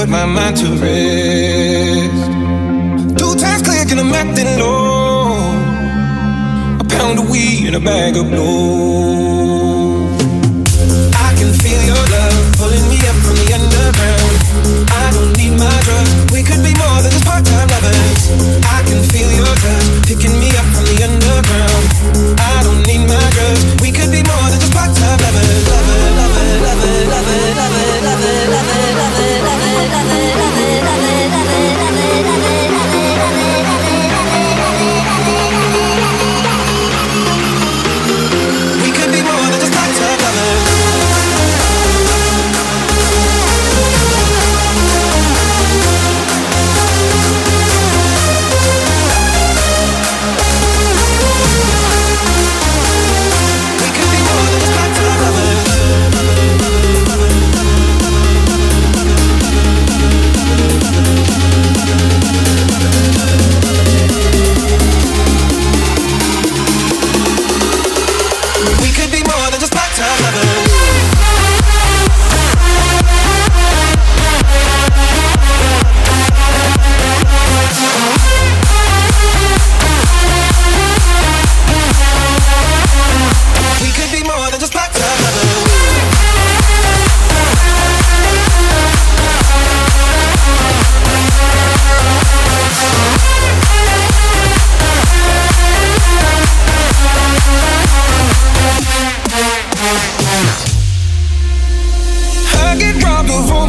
put my mind to rest. Two times click and I'm acting low. A pound of weed and a bag of blow.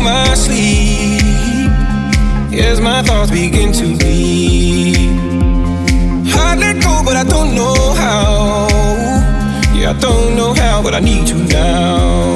my sleep as my thoughts begin to be. I let go, but I don't know how. Yeah, I don't know how, but I need you now.